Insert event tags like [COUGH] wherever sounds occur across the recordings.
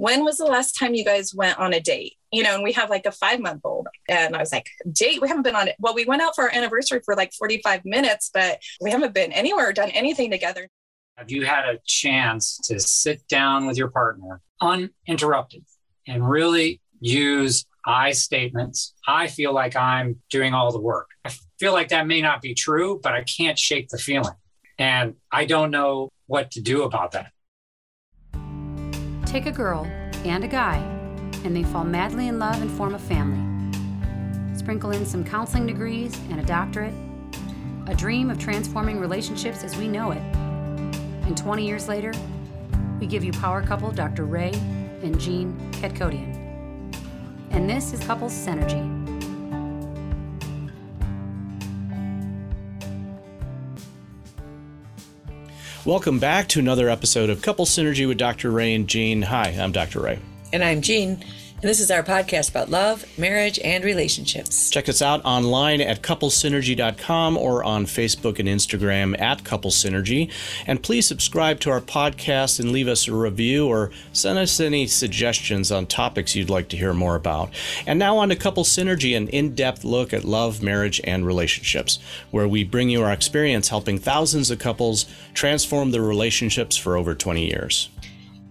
when was the last time you guys went on a date? You know, and we have like a five month old. And I was like, date? We haven't been on it. Well, we went out for our anniversary for like 45 minutes, but we haven't been anywhere or done anything together. Have you had a chance to sit down with your partner uninterrupted and really use I statements? I feel like I'm doing all the work. I feel like that may not be true, but I can't shake the feeling. And I don't know what to do about that. Take a girl and a guy, and they fall madly in love and form a family. Sprinkle in some counseling degrees and a doctorate, a dream of transforming relationships as we know it. And 20 years later, we give you power couple Dr. Ray and Jean Ketkodian. And this is Couples Synergy. Welcome back to another episode of Couple Synergy with Dr. Ray and Jean. Hi, I'm Dr. Ray. And I'm Jean. And this is our podcast about love, marriage, and relationships. Check us out online at couplesynergy.com or on Facebook and Instagram at Couple Synergy. And please subscribe to our podcast and leave us a review or send us any suggestions on topics you'd like to hear more about. And now on to Couple Synergy, an in depth look at love, marriage, and relationships, where we bring you our experience helping thousands of couples transform their relationships for over 20 years.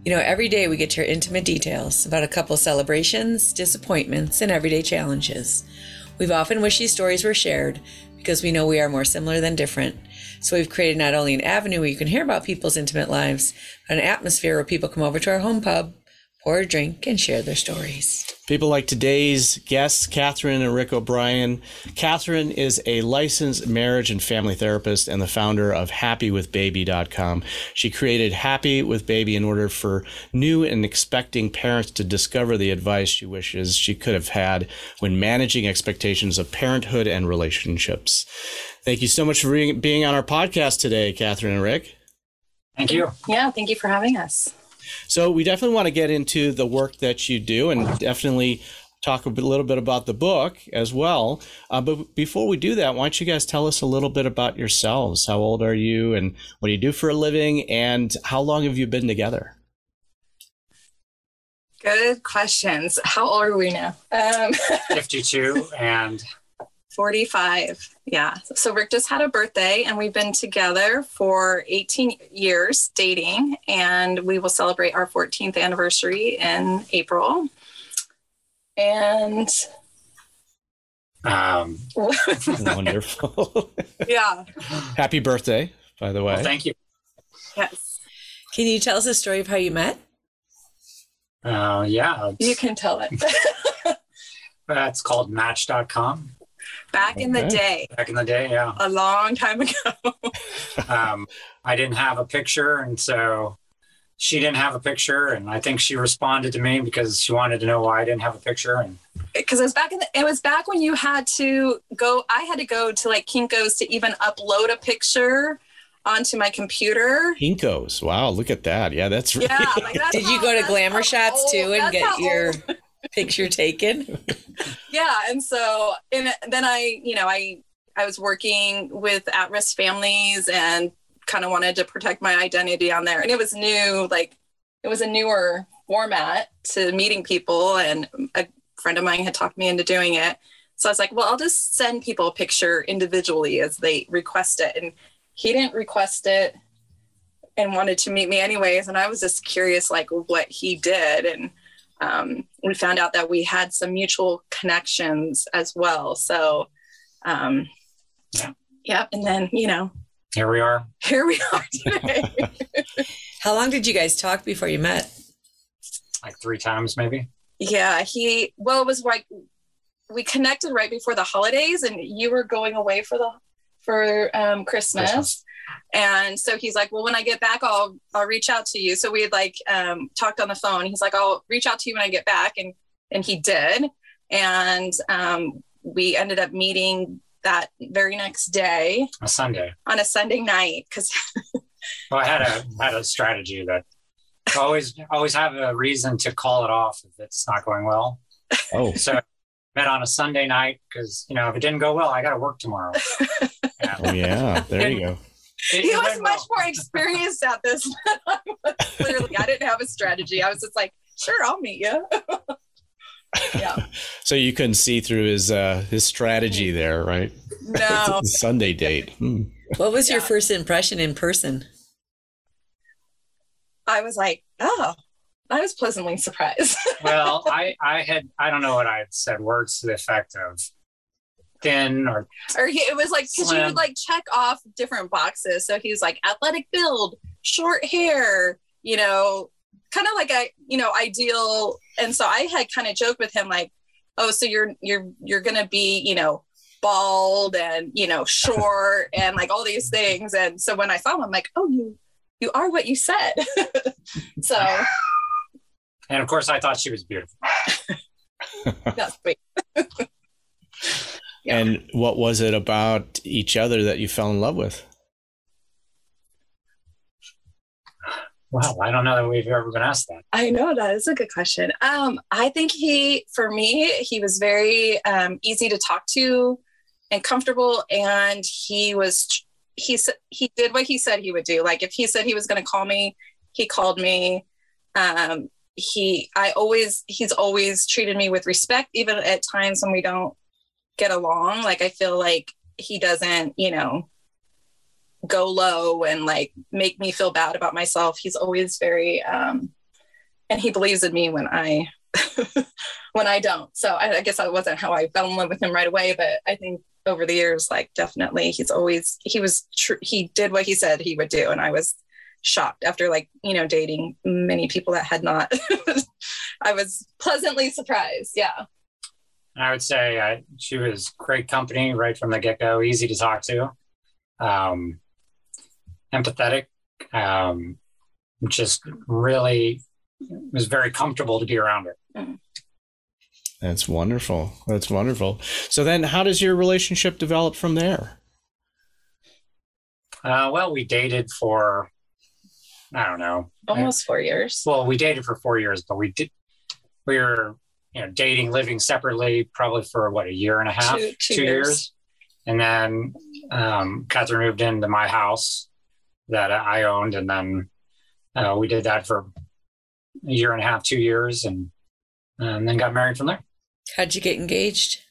You know, every day we get to hear intimate details about a couple's celebrations, disappointments, and everyday challenges. We've often wished these stories were shared because we know we are more similar than different. So we've created not only an avenue where you can hear about people's intimate lives, but an atmosphere where people come over to our home pub, pour a drink, and share their stories. People like today's guests, Catherine and Rick O'Brien. Catherine is a licensed marriage and family therapist and the founder of happywithbaby.com. She created Happy with Baby in order for new and expecting parents to discover the advice she wishes she could have had when managing expectations of parenthood and relationships. Thank you so much for being on our podcast today, Catherine and Rick. Thank you. Yeah, thank you for having us. So we definitely want to get into the work that you do and definitely talk a little bit about the book as well. Uh, but before we do that, why don't you guys tell us a little bit about yourselves? How old are you and what do you do for a living and how long have you been together? Good questions. How old are we now? Um, [LAUGHS] 52 and 45. Yeah. So Rick just had a birthday and we've been together for 18 years dating and we will celebrate our 14th anniversary in April. And um [LAUGHS] wonderful. yeah. Happy birthday, by the way. Well, thank you. Yes. Can you tell us a story of how you met? Uh, yeah. You can tell it. [LAUGHS] That's called match.com back okay. in the day. Back in the day, yeah. A long time ago. [LAUGHS] um, I didn't have a picture, and so she didn't have a picture, and I think she responded to me because she wanted to know why I didn't have a picture. And because it was back in the, it was back when you had to go. I had to go to like Kinko's to even upload a picture onto my computer. Kinko's. Wow, look at that. Yeah, that's really... Yeah, like [LAUGHS] that's Did you go to Glamour Shots old, too and get your picture taken. yeah, and so and then I, you know, I I was working with at-risk families and kind of wanted to protect my identity on there. And it was new, like it was a newer format to meeting people and a friend of mine had talked me into doing it. So I was like, well, I'll just send people a picture individually as they request it. And he didn't request it and wanted to meet me anyways. And I was just curious, like what he did. And um, we found out that we had some mutual connections as well. So, um, yeah. Yep. And then, you know, here we are. Here we are today. [LAUGHS] How long did you guys talk before you met? Like three times, maybe. Yeah. He, well, it was like we connected right before the holidays and you were going away for the, for um, Christmas. Christmas. And so he's like, well, when I get back, I'll, I'll reach out to you. So we had like um, talked on the phone. He's like, I'll reach out to you when I get back. And, and he did. And um, we ended up meeting that very next day. A Sunday. On a Sunday night. Cause [LAUGHS] well, I had a, had a strategy that always, always have a reason to call it off if it's not going well. Oh, so met on a Sunday night because, you know, if it didn't go well, I got to work tomorrow. [LAUGHS] Yeah. Oh, yeah. There you go. It, he was much more experienced at this. [LAUGHS] Clearly, I didn't have a strategy. I was just like, sure, I'll meet you. [LAUGHS] yeah. So you couldn't see through his uh, his strategy there, right? No. [LAUGHS] Sunday date. Hmm. What was your first impression in person? I was like, oh, I was pleasantly surprised. well, I, I had, I don't know what I had said, words to the effect of thin or or he, it was like because you would like check off different boxes. So he was like athletic build, short hair, you know, kind of like a you know ideal. And so I had kind of joked with him like, oh, so you're you're you're gonna be you know bald and you know short [LAUGHS] and like all these things. And so when I saw him, I'm like, oh, you you are what you said. [LAUGHS] so and of course I thought she was beautiful. [LAUGHS] that's sweet. Yeah. And what was it about each other that you fell in love with? Wow, I don't know that we've ever been asked that. I know that is a good question. Um, I think he, for me, he was very um, easy to talk to and comfortable, and he was he s- he did what he said he would do. Like if he said he was going to call me, he called me. Um, he, I always, he's always treated me with respect, even at times when we don't get along. Like I feel like he doesn't, you know, go low and like make me feel bad about myself. He's always very um and he believes in me when I [LAUGHS] when I don't. So I, I guess that wasn't how I fell in love with him right away, but I think over the years, like definitely he's always he was true he did what he said he would do. And I was shocked after like, you know, dating many people that had not. [LAUGHS] I was pleasantly surprised. Yeah. And I would say I, she was great company right from the get go, easy to talk to, um, empathetic, um, just really was very comfortable to be around her. That's wonderful. That's wonderful. So then, how does your relationship develop from there? Uh, well, we dated for, I don't know, Almost four years. well, we dated for four years, but we did, we were, you know, dating, living separately probably for what, a year and a half, Two- two years. And then um, Catherine moved into my house that I owned. And then uh, we did that for a year and a half, two years, and, and then got married from there. How'd you get engaged?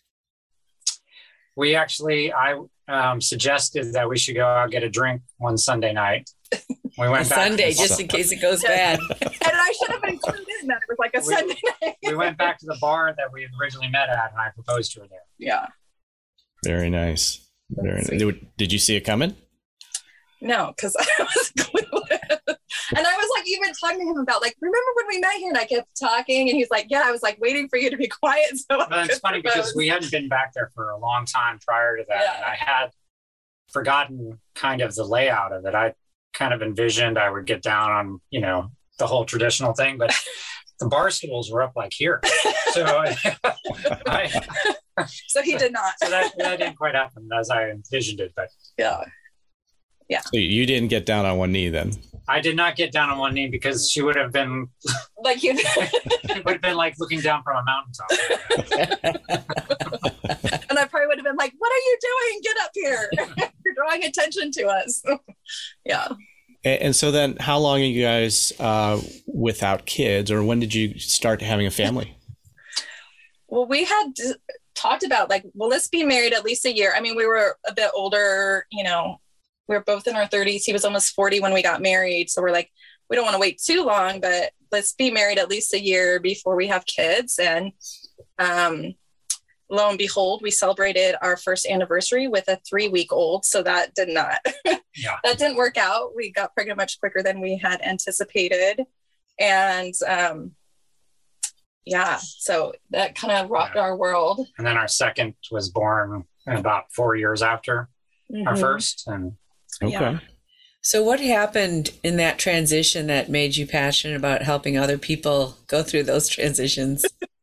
We actually, I um, suggested that we should go out and get a drink one Sunday night. [LAUGHS] We A went back Sunday, to the- just in case it goes bad. [LAUGHS] And I should have included that it was like a We- Sunday night. we went back to the bar that we had originally met at, and I proposed to her there. Yeah. Very nice. Very nice. Did, did you see it coming? No, because I [LAUGHS] was clueless. And I was like even talking to him about like, remember when we met here? And I kept talking, and he's like, Yeah, I was like waiting for you to be quiet. So I But it's could funny because we hadn't been back there for a long time prior to that, Yeah. and I had forgotten kind of the layout of it. I kind of envisioned I would get down on you know the whole traditional thing, but [LAUGHS] the bar stools were up like here, [LAUGHS] so I, [LAUGHS] so he did not. so that, that didn't quite happen as I envisioned it. But yeah. So you didn't get down on one knee then. I did not get down on one knee because she would have been Like you it would have been like looking down from a mountaintop. and I probably would have been like, What are you doing? Get up here. Drawing attention to us. [LAUGHS] yeah. And, and so then, how long are you guys uh, without kids, or when did you start having a family? [LAUGHS] Well, we had talked about like, well, let's be married at least a year. I mean, we were a bit older, you know, we were both in our 30s. He was almost 40 when we got married. So we're like, we don't want to wait too long, but let's be married at least a year before we have kids. And um, lo and behold, we celebrated our first anniversary with a three week old. So that did not, [LAUGHS] Yeah. that didn't work out. We got pregnant much quicker than we had anticipated. And um, yeah, so that kind of rocked Yeah. our world. And then our second was born about four years after our Mhm. first, and Okay. Yeah. So, what happened in that transition that made you passionate about helping other people go through those transitions? [LAUGHS]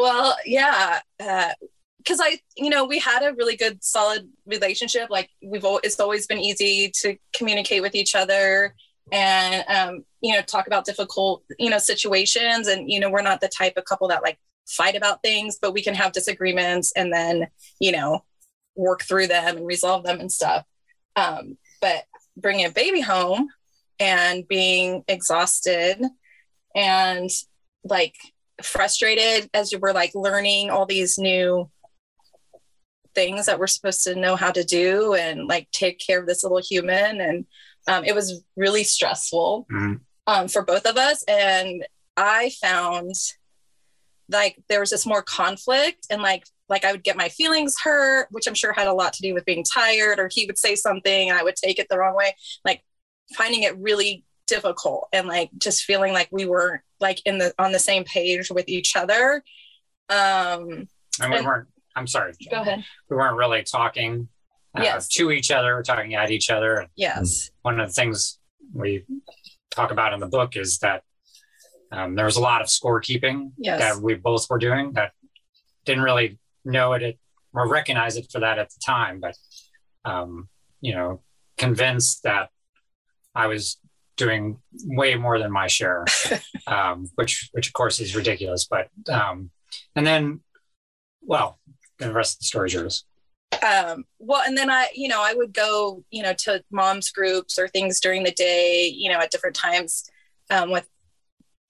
Well, yeah, because I, you know, we had a really good, solid relationship. Like we've, al- it's always been easy to communicate with each other, and um, you know, talk about difficult, you know, situations. And you know, we're not the type of couple that like fight about things, but we can have disagreements and then, you know, work through them and resolve them and stuff. Um, but bringing a baby home and being exhausted and like frustrated as we're like learning all these new things that we're supposed to know how to do and like take care of this little human. And um, it was really stressful Mhm. um, for both of us. And i found like there was just more conflict and like like i would get my feelings hurt which i'm sure had a lot to do with being tired or he would say something and i would take it the wrong way. Like finding it really difficult. And like just feeling like we weren't like in the on the same page with each other. Um And we And- weren't, I'm sorry, go ahead. We weren't really talking uh, Yes. to each other, we're talking at each other. Yes. one of the things we talk about in the book is that um, there was a lot of scorekeeping Yes. that we both were doing that didn't really know it or recognize it for that at the time, but um, you know, convinced that I was doing way more than my share, [LAUGHS] um, which which of course is ridiculous. But um, and then, well, the rest of the story is yours. um well and then i you know i would go you know to moms groups or things during the day you know at different times um, with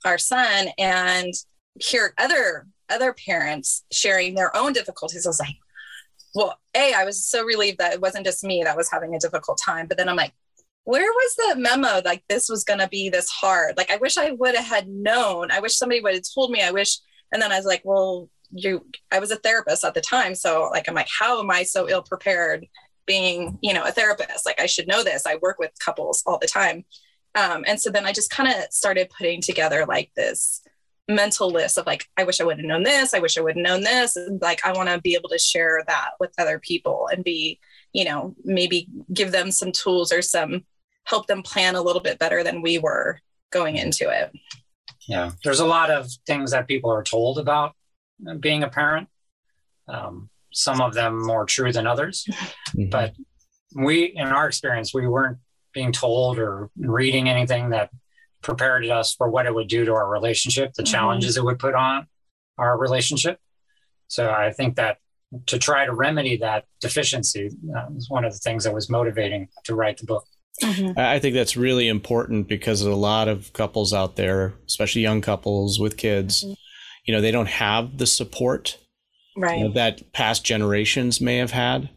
our son and hear other other parents sharing their own difficulties i was like well a i was so relieved that it wasn't just me that was having a difficult time but then i'm like where was the memo like this was going to be this hard? Like i wish i would have had known. I wish somebody would have told me. I wish and then i was like well you i was a therapist at the time so like i'm like how am i so ill prepared being you know a therapist? Like i should know this. I work with couples all the time. Um, and so then i just kind of started putting together like this mental list of like i wish i would have known this. I wish i would have known this. And like i want to be able to share that with other people and be you know maybe give them some tools or some help them plan a little bit better than we were going into it Yeah, there's a lot of things that people are told about being a parent. Um, some of them more true than others, Mhm. but we, in our experience, we weren't being told or reading anything that prepared us for what it would do to our relationship, the Mhm. challenges it would put on our relationship. So I think that to try to remedy that deficiency uh, was one of the things that was motivating to write the book. I I think that's really important because a lot of couples out there, especially young couples with kids, Mhm. you know, they don't have the support you right know, that past generations may have had.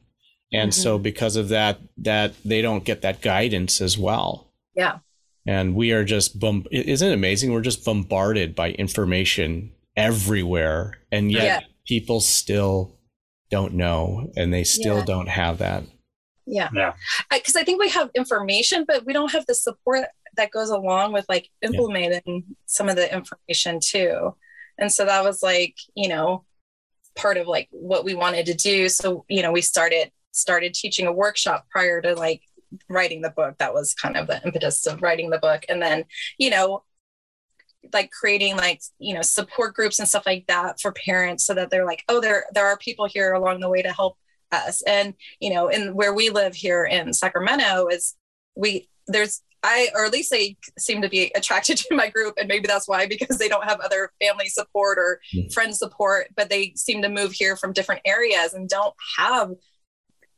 And so because of that, that they don't get that guidance as well. Yeah. And we are just bum isn't it amazing? We're just bombarded by information everywhere. And yet Yeah. people still don't know and they still Yeah. don't have that. yeah Yeah. because I think we have information, but we don't have the support that goes along with like implementing some of the information too. And so that was like, you know, part of like what we wanted to do. So, you know, we started started teaching a workshop prior to like writing the book. That was kind of the impetus of writing the book. And then, you know, like creating like, you know, support groups and stuff like that for parents so that they're like, oh, there there are people here along the way to help us. And you know, in where we live here in Sacramento is we there's I or at least they seem to be attracted [LAUGHS] to my group, and maybe that's why because they don't have other family support or Mhm. friend support, but they seem to move here from different areas and don't have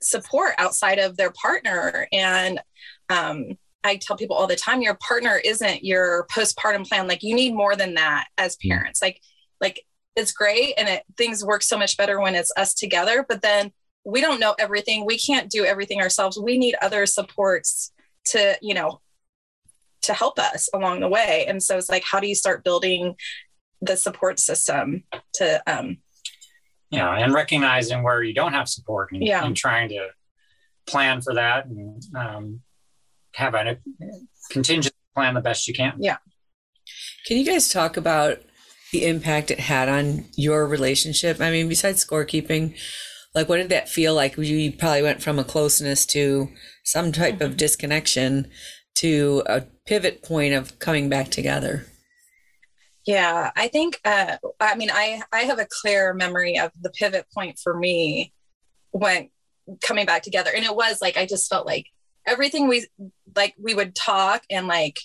support outside of their partner. And um, I tell people all the time, your partner isn't your postpartum plan. Like you need more than that as Mhm. parents. Like like it's great and it things work so much better when it's us together, but then we don't know everything. We can't do everything ourselves. We need other supports to, you know, to help us along the way. And so it's like, how do you start building the support system to, um, Yeah, and recognizing where you don't have support and, Yeah. and trying to plan for that and um, have a contingency plan the best you can. Yeah. Can you guys talk about the impact it had on your relationship? I mean, besides scorekeeping, like what did that feel like? You probably went from a closeness to some type of disconnection to a pivot point of coming back together. yeah, I think, uh, I mean, I, I have a clear memory of the pivot point for me when coming back together. And it was like, I just felt like everything we, like we would talk and like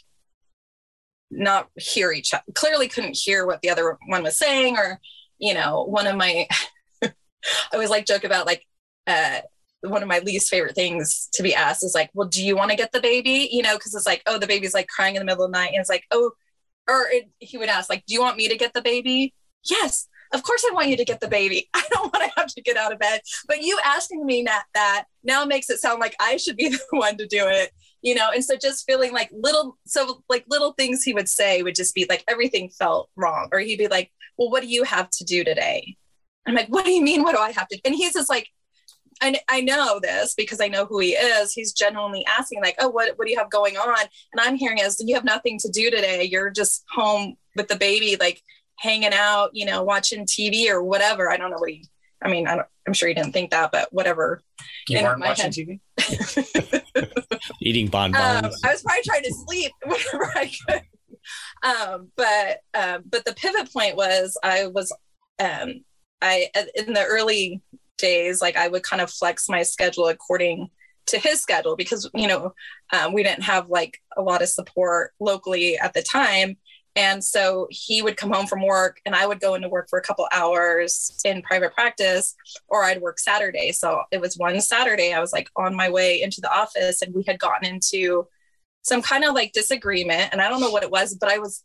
not hear each other, clearly couldn't hear what the other one was saying or, you know, one of my, [LAUGHS] I always like joke about like, uh, one of my least favorite things to be asked is like, well, do you want to get the baby? You know, because it's like, oh, the baby's like crying in the middle of the night. And it's like, oh, or it, he would ask like, "Do you want me to get the baby?" Yes, of course I want you to get the baby. [LAUGHS] I don't want to have to get out of bed. But you asking me that that now makes it sound like I should be [LAUGHS] the one to do it, you know? And so just feeling like little, so like little things he would say would just be like everything felt wrong. Or he'd be like, well, what do you have to do today? I'm like, what do you mean? What do I have to? And he's just like, I, I know this because I know who he is. He's genuinely asking, like, oh, what, what do you have going on? And I'm hearing is you have nothing to do today. You're just home with the baby, like hanging out, you know, watching TV or whatever. I don't know what he, I mean, I am sure he didn't think that, but whatever. You In weren't watching head. TV? [LAUGHS] Eating bonbons. Um, I was probably trying to sleep [LAUGHS] whenever I could. Um, but um, but the pivot point was I was um, I in the early days like I would kind of flex my schedule according to his schedule because you know um, we didn't have like a lot of support locally at the time and so he would come home from work and I would go into work for a couple hours in private practice or I'd work Saturday. So it was one Saturday, I was like on my way into the office and we had gotten into some kind of like disagreement. And I don't know what it was, but I was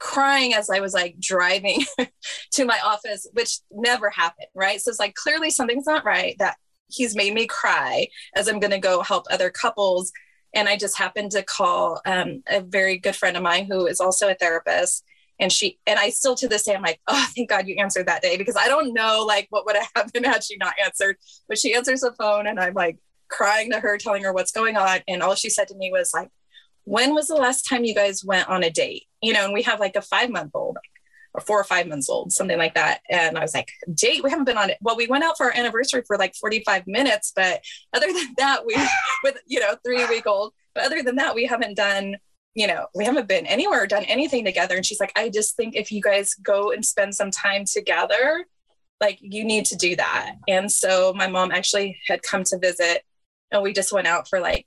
crying as I was like driving [LAUGHS] to my office, which never happened. Right. So it's like clearly something's not right that he's made me cry as I'm going to go help other couples and I just happened to call um, a very good friend of mine who is also a therapist. And she and I still to this day I'm like, oh, thank God you answered that day because I don't know like what would have [LAUGHS] happened had she not answered. But she answers the phone and I'm like crying to her, telling her what's going on. And all she said to me was like, when was the last time you guys went on a date? You know, and we have like a five month old four or five months old, something like that. And I was like, date, we haven't been on it. Well, we went out for our anniversary for like 45 minutes, but other than that, we [LAUGHS] with, you know, three week old, but other than that, we haven't done, you know, we haven't been anywhere, done anything together. And she's like, I just think if you guys go and spend some time together, like you need to do that. And so my mom actually had come to visit and we just went out for like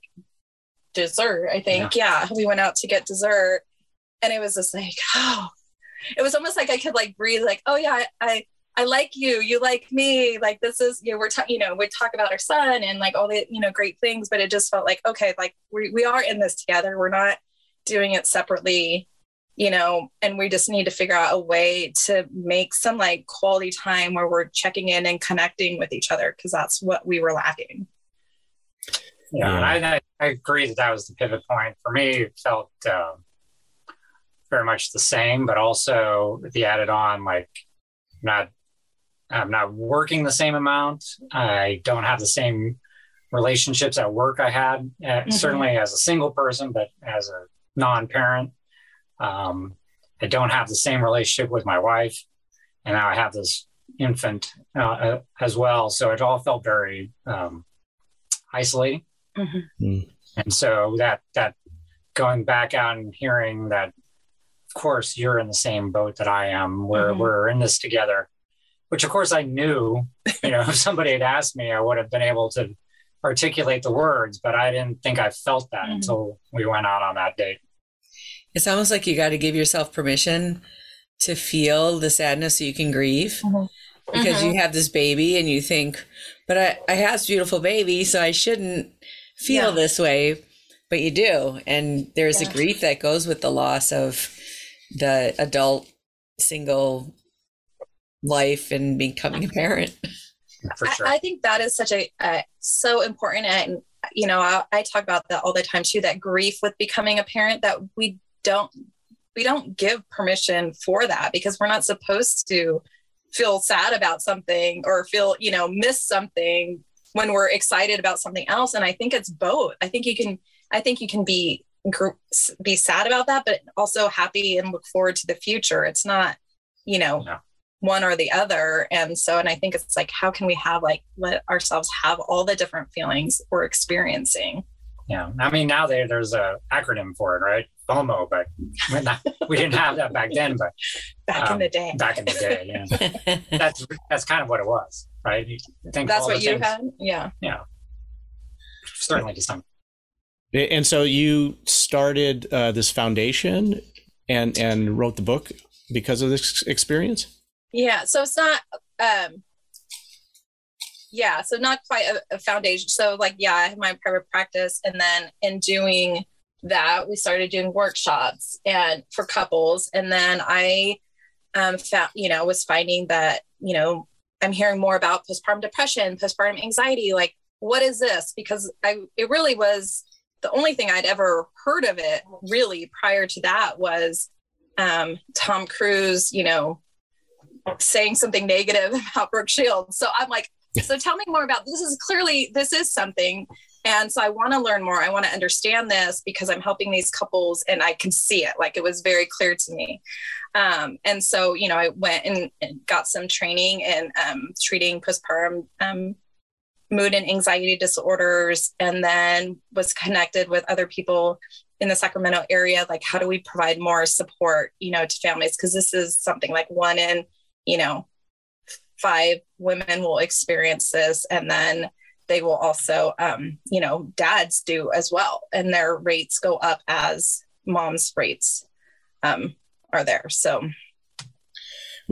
dessert, I think. Yeah. yeah we went out to get dessert. And it was just like, oh, it was almost like I could like breathe, like, oh yeah, I, I I like you, you like me. Like this is, you know, we're talking, you know, we talk about our son and like all the, you know, great things, but it just felt like, okay, like we, we are in this together. We're not doing it separately, you know, and we just need to figure out a way to make some like quality time where we're checking in and connecting with each other because that's what we were lacking. Yeah, yeah. I, I agree that that was the pivot point for me. It felt uh, very much the same, but also the added on like not I'm not working the same amount. I don't have the same relationships at work I had, uh, mm-hmm. certainly as a single person, but as a non parent. Um, I don't have the same relationship with my wife. And now I have this infant uh, uh, as well. So it all felt very um, isolating. Mm-hmm. Mm. And so that, that going back out and hearing that, of course, you're in the same boat that I am, we're, mm-hmm. we're in this together which of course I knew, you know, [LAUGHS] if somebody had asked me, I would have been able to articulate the words, but I didn't think I felt that mm-hmm. until we went out on that date. It's almost like you got to give yourself permission to feel the sadness so you can grieve mm-hmm. because mm-hmm. you have this baby and you think, but I, I have this beautiful baby, so I shouldn't feel yeah. this way. But you do. And there's yeah. a grief that goes with the loss of the adult single life and becoming a parent. Sure. I, I, think that is such a uh, so important, and you know, I, I talk about that all the time too. That grief with becoming a parent that we don't we don't give permission for that because we're not supposed to feel sad about something or feel you know miss something when we're excited about something else and i think it's both i think you can i think you can be be sad about that but also happy and look forward to the future. It's not you know no. one or the other. And so and i think it's like how can we have like let ourselves have all the different feelings we're experiencing? Yeah. I mean now there, there's a acronym for it right? Fomo but not, we didn't have that back then but back um, in the day. back in the day yeah. [LAUGHS] That's that's kind of what it was right? You think that's what you things, had? Yeah. Yeah. Certainly to some and so you started uh, this foundation and and wrote the book because of this experience yeah. So it's not, um, yeah. So not quite a, a foundation. So like, yeah, I have my private practice and then in doing that, we started doing workshops and for couples. And then I um, found, you know, was finding that, you know, I'm hearing more about postpartum depression, postpartum anxiety. Like, what is this? Because I, it really was the only thing I'd ever heard of it really prior to that was um, Tom Cruise, you know, saying something negative [LAUGHS] about Brooke Shields. So I'm like, so tell me more about this is clearly this is something. And so i want to learn more. I want to understand this because i'm helping these couples and i can see it. Like it was very clear to me. Um, and so you know i went and, and got some training in um, treating postpartum um, mood and anxiety disorders and then was connected with other people in the sacramento area like how do we provide more support you know to families? Because this is something like one in you know five women will experience this and then they will also um, you know dads do as well and their rates go up as moms rates um, are there. So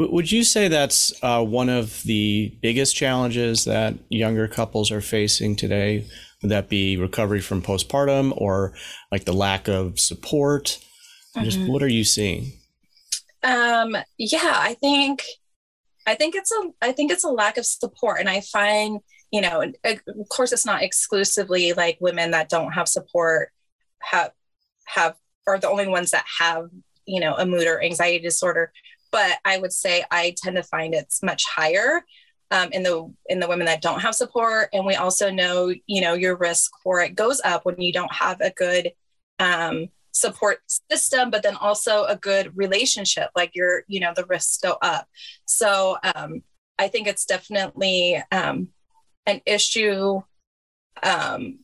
would you say that's uh, one of the biggest challenges that younger couples are facing today would that be recovery from postpartum or like the lack of support mm-hmm. just what are you seeing um yeah i think I think it's a I think it's a lack of support, and I find you know, of course, it's not exclusively like women that don't have support have have are the only ones that have you know a mood or anxiety disorder. But I would say I tend to find it's much higher um, in the in the women that don't have support, and we also know you know your risk for it goes up when you don't have a good um, support system but then also a good relationship like your you know the risks go up. So um, i think it's definitely um, an issue um,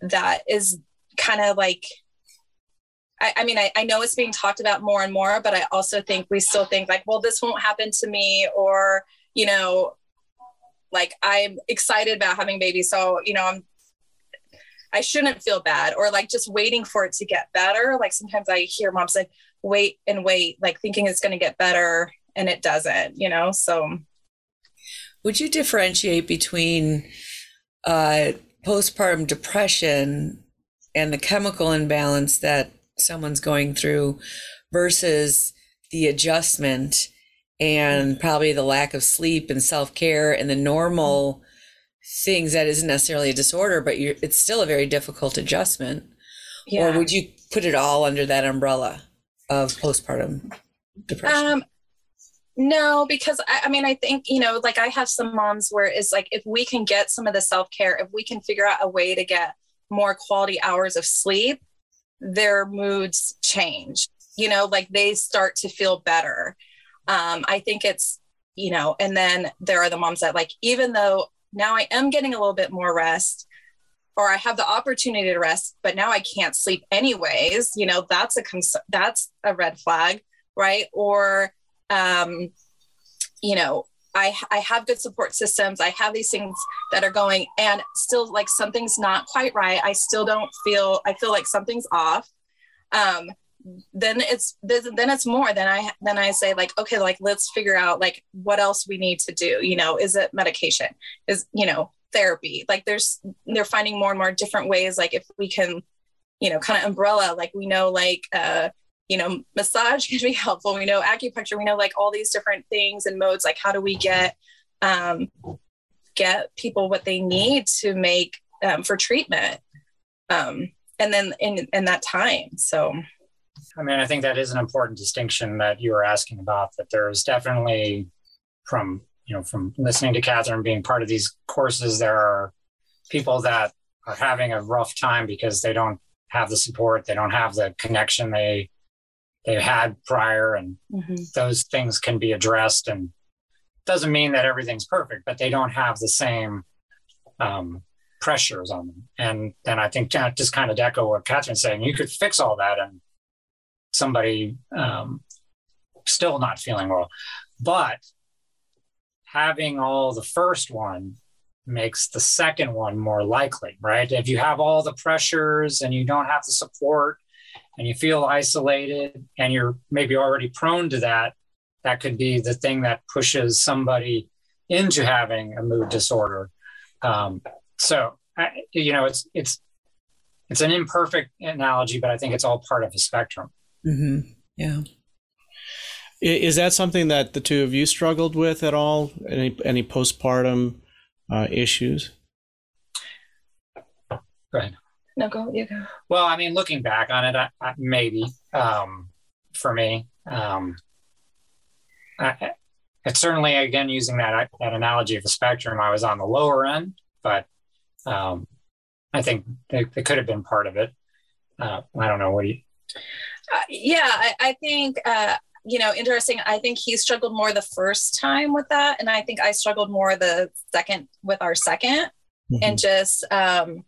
that is kind of like I, I mean I, I know it's being talked about more and more but i also think we still think like well this won't happen to me or you know like i'm excited about having babies so you know i'm I shouldn't feel bad or like just waiting for it to get better. Like sometimes I hear moms like wait and wait, like thinking it's going to get better and it doesn't, you know? So would you differentiate between uh, postpartum depression and the chemical imbalance that someone's going through versus the adjustment and probably the lack of sleep and self-care and the normal things that isn't necessarily a disorder, but it's still a very difficult adjustment? Yeah. Or would you put it all under that umbrella of postpartum depression? Um, no, because I, I, mean, I think, you know, like I have some moms where it's like if we can get some of the self care, if we can figure out a way to get more quality hours of sleep, their moods change, you know, like they start to feel better. Um, I think it's, you know, and then there are the moms that like, even though now I am getting a little bit more rest or I have the opportunity to rest, but now I can't sleep anyways, you know, that's a cons- that's a red flag, right? Or um you know, I I have good support systems. I have these things that are going and still like something's not quite right. I still don't feel I feel like something's off. Um then it's then it's more than i then i say like okay like let's figure out like what else we need to do you know is it medication is you know therapy like there's they're finding more and more different ways like if we can you know kind of umbrella like we know like uh you know massage [LAUGHS] can be helpful we know acupuncture we know like all these different things and modes like how do we get um get people what they need to make um, for treatment um and then in in that time so I mean, I think that is an important distinction that you were asking about. That there's definitely from you know from listening to Catherine being part of these courses, there are people that are having a rough time because they don't have the support, they don't have the connection they they had prior, and mm-hmm. those things can be addressed. And doesn't mean that everything's perfect, but they don't have the same um, pressures on them. And then I think just kind of echo what Catherine's saying, you could fix all that and somebody um, still not feeling well. But having all the first one makes the second one more likely, right? If you have all the pressures and you don't have the support and you feel isolated and you're maybe already prone to that, that could be the thing that pushes somebody into having a mood disorder. Um, so, you know, it's it's it's an imperfect analogy, but I think it's all part of a spectrum. Mm-hmm. Yeah. Is that something that the two of you struggled with at all? Any any postpartum uh, issues? Go ahead. No, go. You go. Well, I mean, looking back on it, I, I, maybe um, for me, um, I, it's certainly again using that that analogy of the spectrum. I was on the lower end, but um, I think it, it, could have been part of it. Uh, I don't know. What do you? Uh, yeah, I, I think uh, you know, interesting. I think he struggled more the first time with that, and I think I struggled more the second with our 2nd mm-hmm. and just um,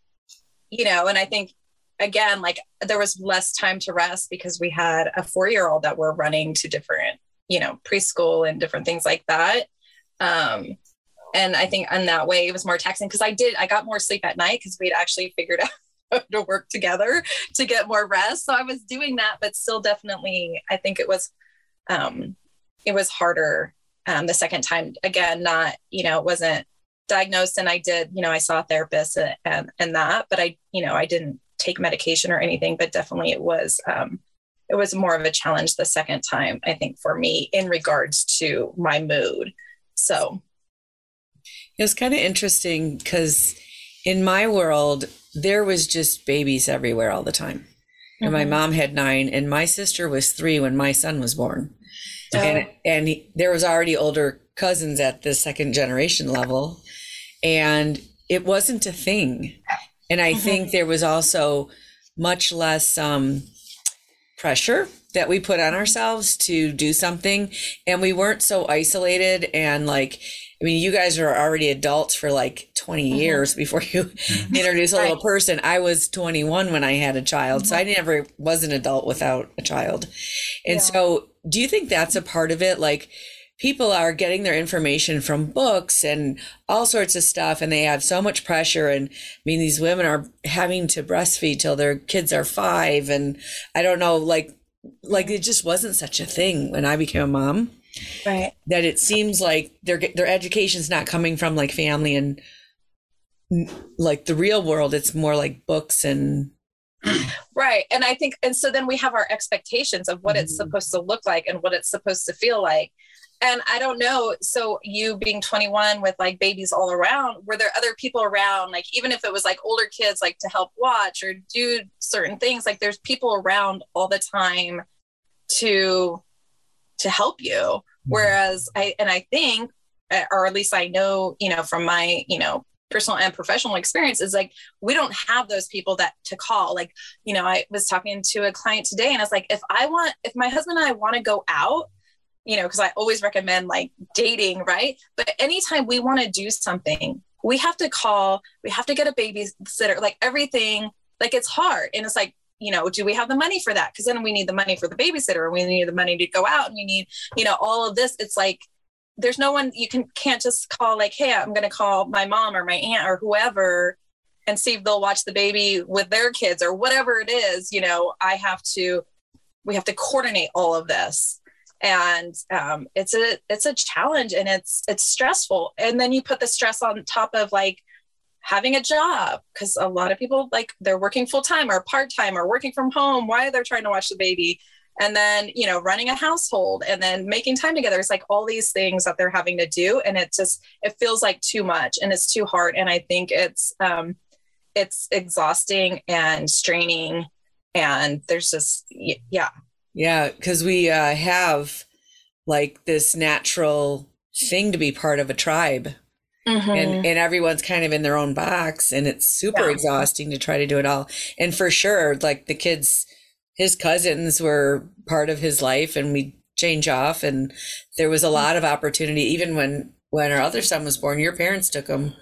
you know, and I think again, like there was less time to rest because we had a four year old that were running to different, you know, preschool and different things like that. Um, and I think in that way it was more taxing because I did, I got more sleep at night because we'd actually figured [LAUGHS] out to work together to get more rest. So I was doing that, but still definitely, I think it was, um, it was harder um, the second time. Again, not, you know, it wasn't diagnosed and I did, you know, I saw a therapist and, and that, but I, you know, I didn't take medication or anything, but definitely it was, um, it was more of a challenge the second time, I think for me in regards to my mood. So it was kind of interesting because in my world, there was just babies everywhere all the time. And mm-hmm. my mom had nine, and my sister was three when my son was born. Oh. And, and he, there was already older cousins at the second generation level and it wasn't a thing. And I mm-hmm. think there was also much less um, pressure that we put on ourselves to do something. And we weren't so isolated and like, I mean, you guys are already adults for like 20 mm-hmm. years before you mm-hmm. introduce a right. little person. I was 21 when I had a child. Mm-hmm. So I mm-hmm. never was an adult without a child. And yeah. so, do you think that's a part of it? Like, people are getting their information from books and all sorts of stuff and they have so much pressure and i mean these women are having to breastfeed till their kids are five and i don't know like like it just wasn't such a thing when i became a mom. Right. That it seems like their their education's not coming from like family and like the real world. It's more like books and right and i think and so then we have our expectations of what mm-hmm. it's supposed to look like and what it's supposed to feel like and I don't know. So you being 21 with like babies all around, were there other people around? Like even if it was like older kids, like to help watch or do certain things, like there's people around all the time to to help you. Mm-hmm. Whereas I and I think, eh, or at least I know, you know, from my you know personal and professional experience is like we don't have those people that to call like you know i was talking to a client today and i was like if i want if my husband and i want to go out you know, because I always recommend like dating, right? But anytime we want to do something, we have to call, we have to get a babysitter, like everything, like it's hard. And it's like, you know, do we have the money for that? Because then we need the money for the babysitter, and we need the money to go out, and we need, you know, all of this. It's like there's no one you can can't just call like, hey, I'm to call my mom or my aunt or whoever and see if they'll watch the baby with their kids or whatever it is. You know, I have to, we have to coordinate all of this and um, it's a it's a challenge and it's it's stressful. And then you put the stress on top of like having a job because a lot of people like they're working full time or part time or working from home why they're trying to watch the baby. And then you know running a household and then making time together. It's like all these things that they're having to do and it just it feels like too much and it's too hard. And i think it's um it's exhausting and straining and there's just yeah yeah, because we uh, have like this natural thing to be part of a tribe. Mm-hmm. And, and everyone's kind of in their own box and it's super yeah. exhausting to try to do it all and for sure like the kids his cousins were part of his life and we change off and there was a lot of opportunity even when when our other son was born your parents took him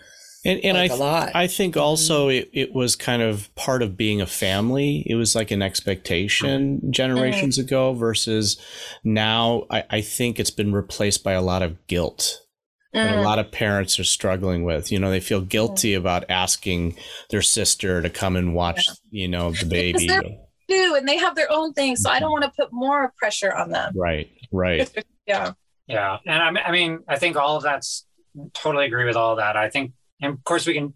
and, and like I, th- I think mm-hmm. also it, it was kind of part of being a family. It was like an expectation generations mm-hmm. ago versus now. I, I think it's been replaced by a lot of guilt. Mm-hmm. And a lot of parents are struggling with. You know, they feel guilty mm-hmm. about asking their sister to come and watch, yeah. you know, the baby. do and they have their own thing. So I don't mm-hmm. want to put more pressure on them. Right, right. [LAUGHS] yeah. Yeah. And I mean, I think all of that's totally agree with all that. I think and of course we can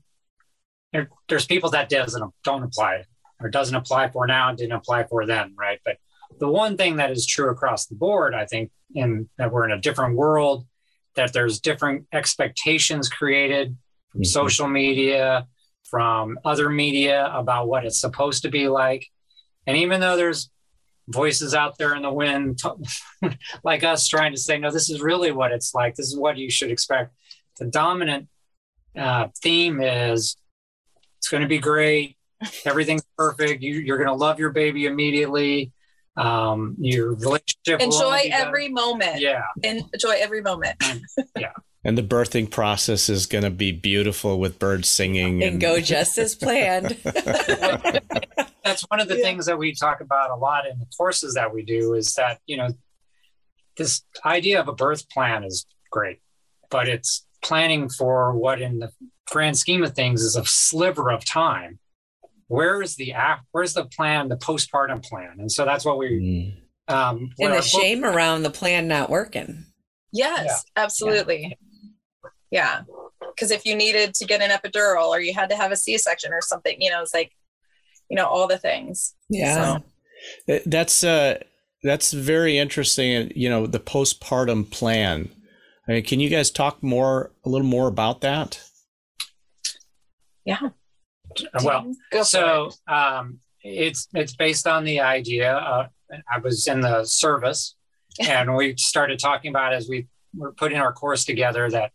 there, there's people that doesn't don't apply or doesn't apply for now and didn't apply for then, right? But the one thing that is true across the board, I think, in that we're in a different world, that there's different expectations created from mm-hmm. social media, from other media about what it's supposed to be like. And even though there's voices out there in the wind [LAUGHS] like us trying to say, no, this is really what it's like, this is what you should expect. The dominant uh, theme is it's going to be great. Everything's [LAUGHS] perfect. You, you're going to love your baby immediately. Um, your relationship. Enjoy every moment. Yeah. Enjoy every moment. yeah. [LAUGHS] And the birthing process is going to be beautiful with birds singing and, and go just as [LAUGHS] planned. That's one of the yeah. things that we talk about a lot in the courses that we do is that, you know, this idea of a birth plan is great, but it's planning for what in the grand scheme of things is a sliver of time where is the app where's the plan the postpartum plan and so that's what we mm. um and the shame book, around the plan not working yes yeah. absolutely yeah because yeah. if you needed to get an epidural or you had to have a c-section or something you know it's like you know all the things yeah so. that's uh that's very interesting you know the postpartum plan I mean, can you guys talk more a little more about that yeah well, so um, it's it's based on the idea. Uh, I was in the service, and we started talking about as we were putting our course together that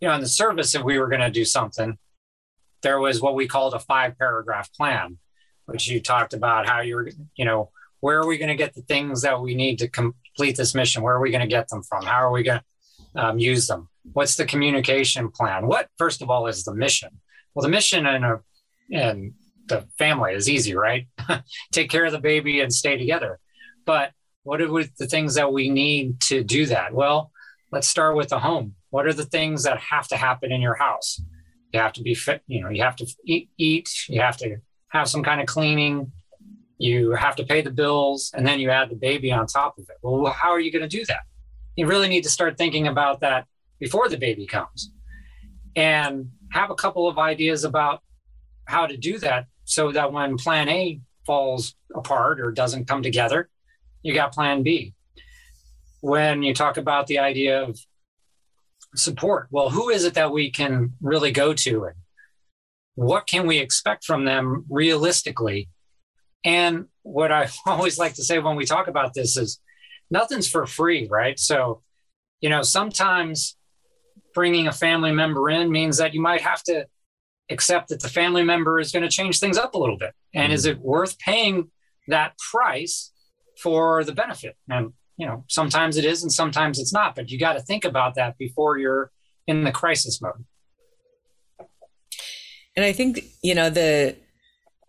you know in the service if we were going to do something, there was what we called a five paragraph plan, which you talked about how you're you know where are we going to get the things that we need to complete this mission? Where are we going to get them from? How are we going to um, use them? What's the communication plan? What first of all is the mission? Well, the mission in a and the family is easy, right? [LAUGHS] Take care of the baby and stay together. But what are the things that we need to do that? Well, let's start with the home. What are the things that have to happen in your house? You have to be fit, you know, you have to eat, eat, you have to have some kind of cleaning, you have to pay the bills, and then you add the baby on top of it. Well, how are you going to do that? You really need to start thinking about that before the baby comes and have a couple of ideas about how to do that so that when plan A falls apart or doesn't come together, you got plan B. When you talk about the idea of support, well, who is it that we can really go to and what can we expect from them realistically? And what I [LAUGHS] always like to say when we talk about this is nothing's for free, right? So, you know, sometimes bringing a family member in means that you might have to accept that the family member is going to change things up a little bit. And mm-hmm. is it worth paying that price for the benefit? And, you know, sometimes it is and sometimes it's not, but you got to think about that before you're in the crisis mode. And I think, you know, the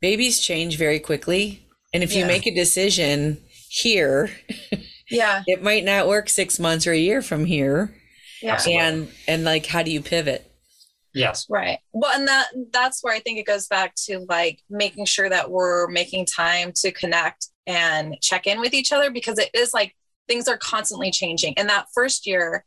babies change very quickly. And if yeah. you make a decision here, [LAUGHS] yeah, it might not work six months or a year from here. Yeah. And and like how do you pivot? Yes. Right. Well, and that that's where I think it goes back to like making sure that we're making time to connect and check in with each other because it is like things are constantly changing. And that first year,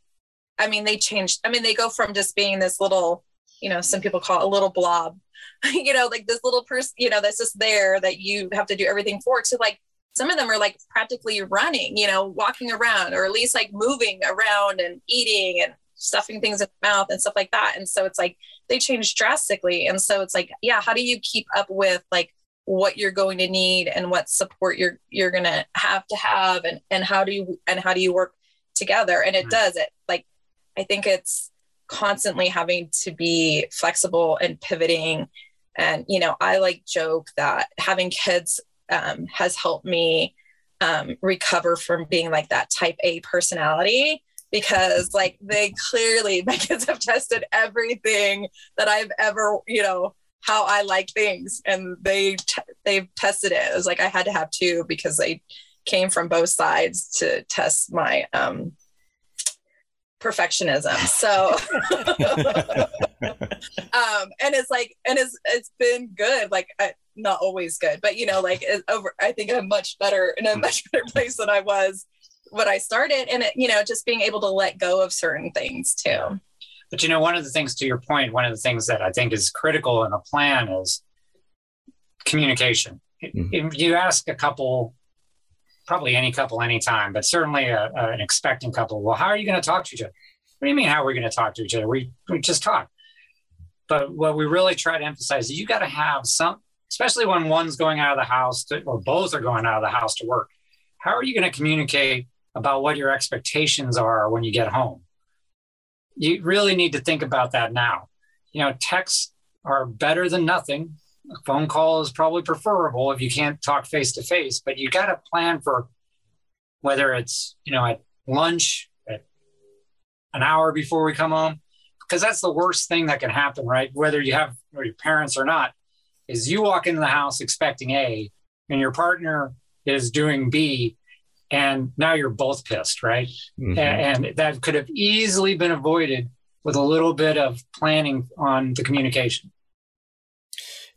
I mean, they changed. I mean, they go from just being this little, you know, some people call it a little blob, [LAUGHS] you know, like this little person, you know, that's just there that you have to do everything for to like some of them are like practically running, you know, walking around or at least like moving around and eating and stuffing things in the mouth and stuff like that. And so it's like they change drastically. And so it's like, yeah, how do you keep up with like what you're going to need and what support you're you're gonna have to have and and how do you and how do you work together? And it mm. does it like I think it's constantly having to be flexible and pivoting. And you know, I like joke that having kids um, has helped me um, recover from being like that type A personality because like they clearly [LAUGHS] my kids have tested everything that I've ever you know how I like things and they t- they've tested it. It was like I had to have two because they came from both sides to test my um perfectionism. So [LAUGHS] [LAUGHS] um and it's like and it's it's been good like I, not always good but you know like over I think I'm much better in a mm. much better place than I was when I started and it, you know, just being able to let go of certain things too. But you know, one of the things to your point, one of the things that I think is critical in a plan is communication mm-hmm. if you ask a couple, probably any couple, anytime, but certainly a, a, an expecting couple, well, how are you going to talk to each other? What do you mean, how are we going to talk to each other? We, we just talk. But what we really try to emphasize is you got to have some, especially when one's going out of the house to, or both are going out of the house to work. How are you going to communicate about what your expectations are when you get home? You really need to think about that now. You know, texts are better than nothing. A phone call is probably preferable if you can't talk face to face, but you got to plan for whether it's, you know, at lunch, at an hour before we come home, because that's the worst thing that can happen, right? Whether you have or your parents or not, is you walk into the house expecting A and your partner is doing B and now you're both pissed, right? Mm-hmm. And that could have easily been avoided with a little bit of planning on the communication.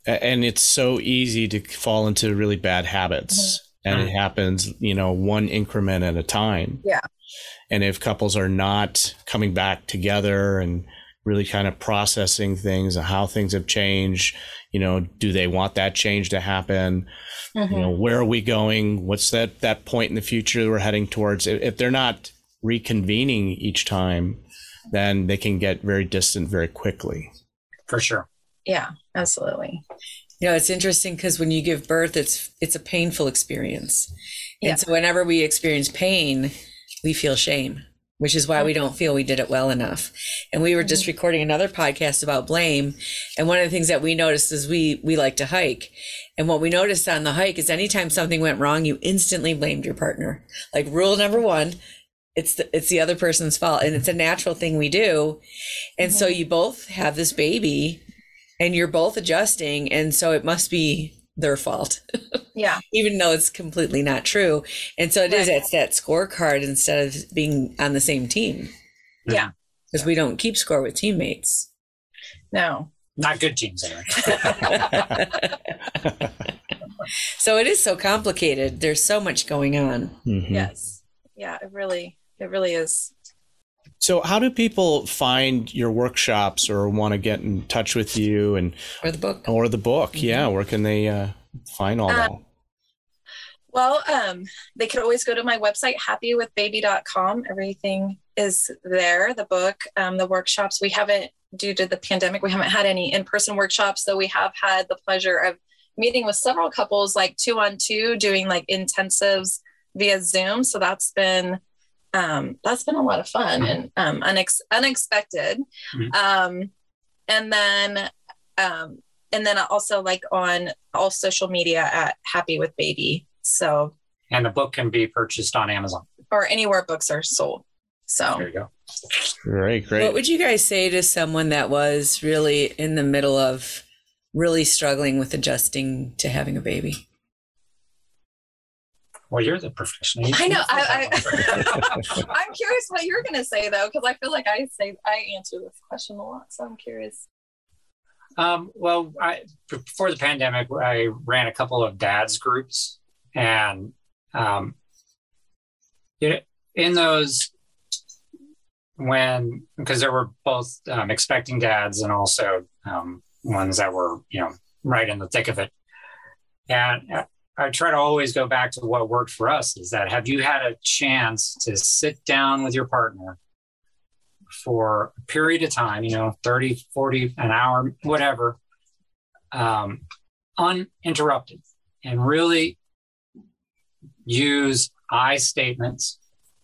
And it's so easy to fall into really bad habits. Mm-hmm. And it happens, you know, one increment at a time. Yeah. And if couples are not coming back together and really kind of processing things and how things have changed. You know, do they want that change to happen? Mm-hmm. You know, where are we going? What's that that point in the future we're heading towards? If they're not reconvening each time, then they can get very distant very quickly. For sure. Yeah, absolutely. You know, it's interesting because when you give birth, it's it's a painful experience, and so whenever we experience pain, we feel shame which is why we don't feel we did it well enough. And we were just mm-hmm. recording another podcast about blame. And one of the things that we noticed is we, we like to hike. And what we noticed on the hike is anytime something went wrong, you instantly blamed your partner. Like rule number one, it's the, it's the other person's fault. And it's a natural thing we do. And mm-hmm. so you both have this baby and you're both adjusting. And so it must be their fault. [LAUGHS] Yeah. Even though it's completely not true. And so it right. is. it's that scorecard instead of being on the same team. Yeah. Because we don't keep score with teammates. No. Not good teams, anyway. [LAUGHS] [LAUGHS] so it is so complicated. There's so much going on. Mm-hmm. Yes. Yeah, it really, it really is. So, how do people find your workshops or want to get in touch with you and or the book or the book? Mm-hmm. Yeah, where can they uh, find all that? Um, well, um, they could always go to my website, happywithbaby.com. Everything is there. The book, um, the workshops. We haven't, due to the pandemic, we haven't had any in-person workshops. So we have had the pleasure of meeting with several couples, like two on two, doing like intensives via Zoom. So that's been um, that's been a lot of fun and um, unex- unexpected. Mm-hmm. Um, and then, um, and then also like on all social media at Happy with Baby. So, and the book can be purchased on Amazon or anywhere books are sold. So there you go. Great, great. What would you guys say to someone that was really in the middle of really struggling with adjusting to having a baby? Well, you're the professional. You I know. I, I, am [LAUGHS] curious what you're going to say though, because I feel like I say I answer this question a lot, so I'm curious. Um, well, I, before the pandemic, I ran a couple of dads groups, and um, you know, in those, when because there were both um, expecting dads and also um, ones that were you know right in the thick of it, and uh, I try to always go back to what worked for us is that have you had a chance to sit down with your partner for a period of time, you know, 30, 40, an hour, whatever, um, uninterrupted and really use I statements,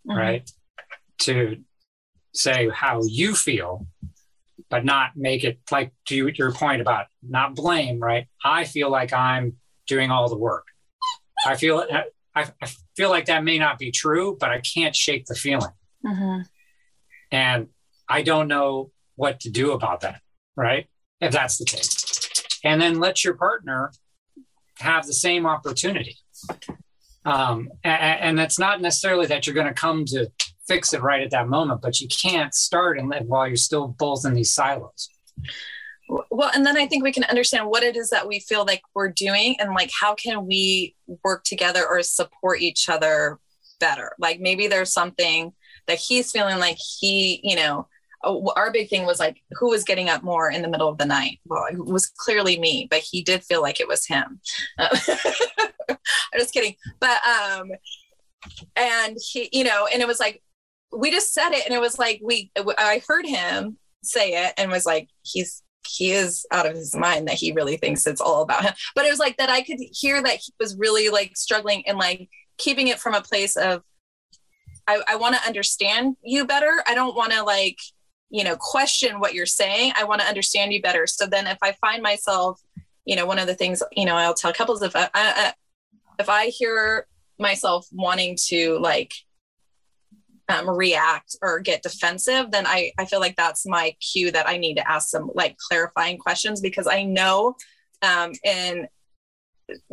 mm-hmm. right, to say how you feel, but not make it like to your point about not blame, right? I feel like I'm doing all the work. I feel I, I feel like that may not be true, but I can't shake the feeling, mm-hmm. and I don't know what to do about that. Right? If that's the case, and then let your partner have the same opportunity. Um, and, and it's not necessarily that you're going to come to fix it right at that moment, but you can't start and live while you're still both in these silos well and then i think we can understand what it is that we feel like we're doing and like how can we work together or support each other better? Like maybe there's something that he's feeling like he you know our big thing was like who was getting up more in the middle of the night? Well it was clearly me but he did feel like it was him. Uh, [LAUGHS] i'm just kidding. But um and he you know and it was like we just said it and it was like we i heard him say it and was like he's he is out of his mind that he really thinks it's all about him. But it was like that i could hear that he was really like struggling and like keeping it from a place of i, I want to understand you better. I don't want to like you know question what you're saying. I want to understand you better. So then if i find myself you know one of the things you know i'll tell couples if i, I if i hear myself wanting to like um, react or get defensive then i i feel like that's my cue that i need to ask some like clarifying questions because i know um in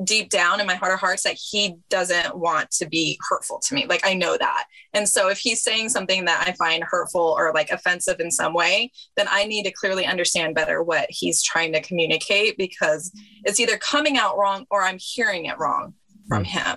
deep down in my heart of hearts that he doesn't want to be hurtful to me. Like I know that. And so if he's saying something that I find hurtful or like offensive in some way, then I need to clearly understand better what he's trying to communicate because it's either coming out wrong or I'm hearing it wrong from him.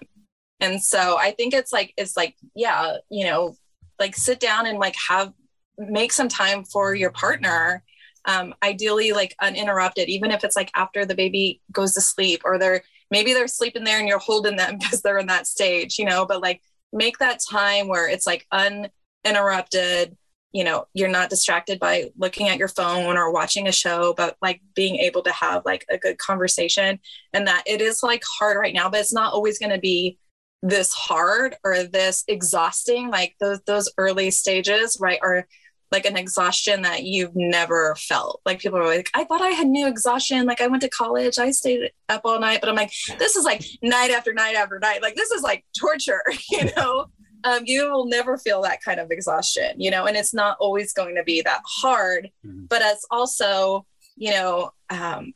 And so I think it's like it's like yeah, you know, like sit down and like have make some time for your partner um, ideally like uninterrupted, even if it's like after the baby goes to sleep or they're maybe they're sleeping there and you're holding them [LAUGHS] because they're in that stage, you know, but like make that time where it's like uninterrupted. You know, you're not distracted by looking at your phone or watching a show, but like being able to have like a good conversation. And that it is like hard right now, but it's not always going to be this hard or this exhausting like those those early stages right are like an exhaustion that you've never felt. Like people are like, I thought I had new exhaustion. Like I went to college, I stayed up all night, but I'm like, this is like night after night after night. Like this is like torture, [LAUGHS] you know? Um, you will never feel that kind of exhaustion, you know, and it's not always going to be that hard, mm-hmm. but it's also, you know, um,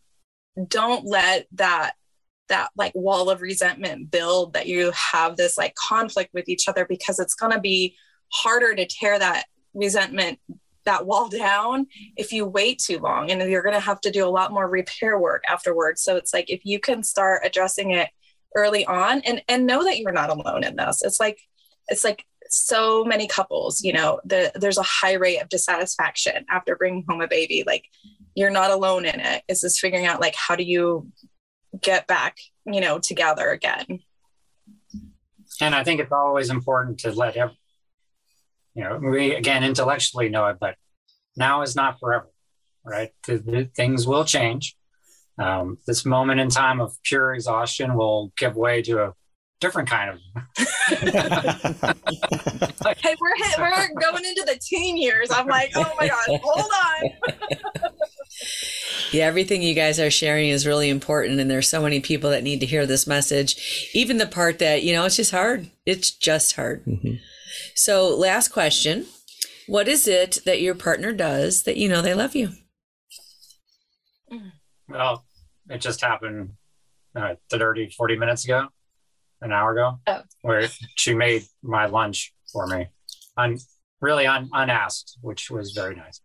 don't let that that like wall of resentment build that you have this like conflict with each other because it's going to be harder to tear that resentment that wall [LAUGHS] down if you wait too long and you're going to have to do a lot more repair work afterwards. So it's like if you can start addressing it early on and and know that you're not alone in this. It's like it's like so many couples you know the, there's a high rate of dissatisfaction after bringing home a baby. Like you're not alone in it. It's just figuring out like how do you get back you know together again and i think it's always important to let every, you know, we again intellectually know it, but now is not forever, right? The, the things will change. Um, this moment in time of pure exhaustion will give way to a different kind of. [LAUGHS] hey, we're hit, we're going into the teen years. I'm like, oh my god, hold on. [LAUGHS] yeah, everything you guys are sharing is really important, and there's so many people that need to hear this message. Even the part that you know, it's just hard. It's just hard. Mm-hmm. So, last question What is it that your partner does that you know they love you? Well, it just happened uh, 30, 40 minutes ago, an hour ago, oh. where she made my lunch for me. Un- really un- unasked, which was very nice.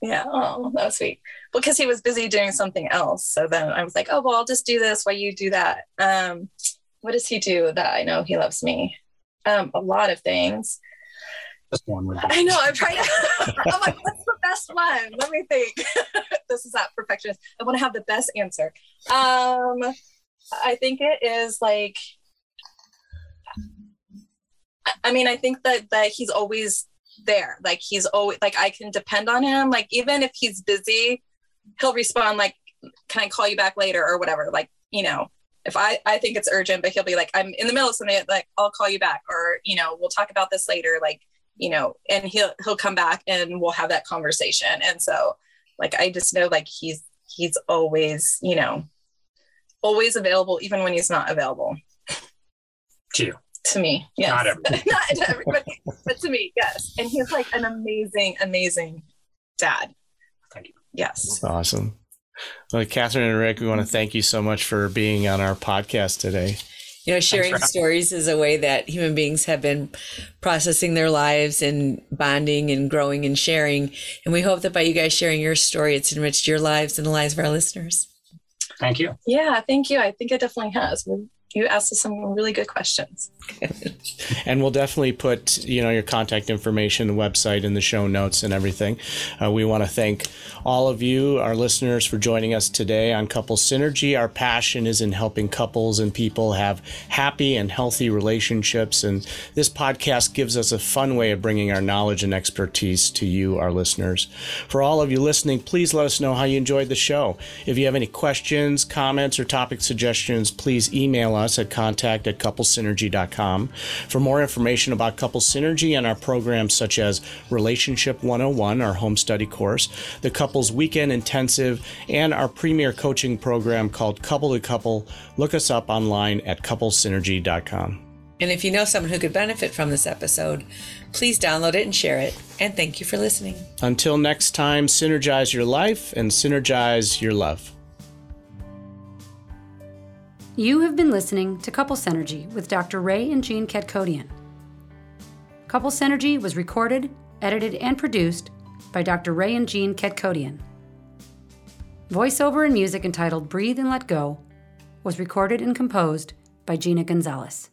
Yeah, oh, that was sweet. Because he was busy doing something else. So then I was like, oh, well, I'll just do this while you do that. Um, what does he do that I know he loves me? um, a lot of things. Just one I know. I'm [LAUGHS] trying to. [LAUGHS] I'm like, what's the best one? Let me think. [LAUGHS] this is that perfectionist. I want to have the best answer. Um, I think it is like. I mean, I think that that he's always there. Like he's always like I can depend on him. Like even if he's busy, he'll respond like, "Can I call you back later?" or whatever. Like you know, if I, I think it's urgent, but he'll be like, I'm in the middle of something, like, I'll call you back, or, you know, we'll talk about this later. Like, you know, and he'll, he'll come back and we'll have that conversation. And so like, I just know like he's, he's always, you know, always available, even when he's not available. You. To me. Yes. Not everybody. [LAUGHS] not to everybody, but to me. Yes. And he's like an amazing, amazing dad. Thank you. Yes. That's awesome. Well, Catherine and Rick, we want to thank you so much for being on our podcast today. You know, sharing stories is a way that human beings have been processing their lives and bonding and growing and sharing. And we hope that by you guys sharing your story, it's enriched your lives and the lives of our listeners. Thank you. Yeah, thank you. I think it definitely has. You asked us some really good questions. [LAUGHS] and we'll definitely put you know your contact information, the website, in the show notes and everything. Uh, we want to thank all of you, our listeners, for joining us today on Couple Synergy. Our passion is in helping couples and people have happy and healthy relationships, and this podcast gives us a fun way of bringing our knowledge and expertise to you, our listeners. For all of you listening, please let us know how you enjoyed the show. If you have any questions, comments, or topic suggestions, please email us at contact at couplesynergy.com. For more information about Couple Synergy and our programs such as Relationship 101, our home study course, the Couples Weekend Intensive, and our premier coaching program called Couple to Couple, look us up online at couplesynergy.com. And if you know someone who could benefit from this episode, please download it and share it. And thank you for listening. Until next time, synergize your life and synergize your love. You have been listening to Couple Synergy with Dr. Ray and Jean Ketkodian. Couple Synergy was recorded, edited, and produced by Dr. Ray and Jean Ketkodian. Voiceover and music entitled Breathe and Let Go was recorded and composed by Gina Gonzalez.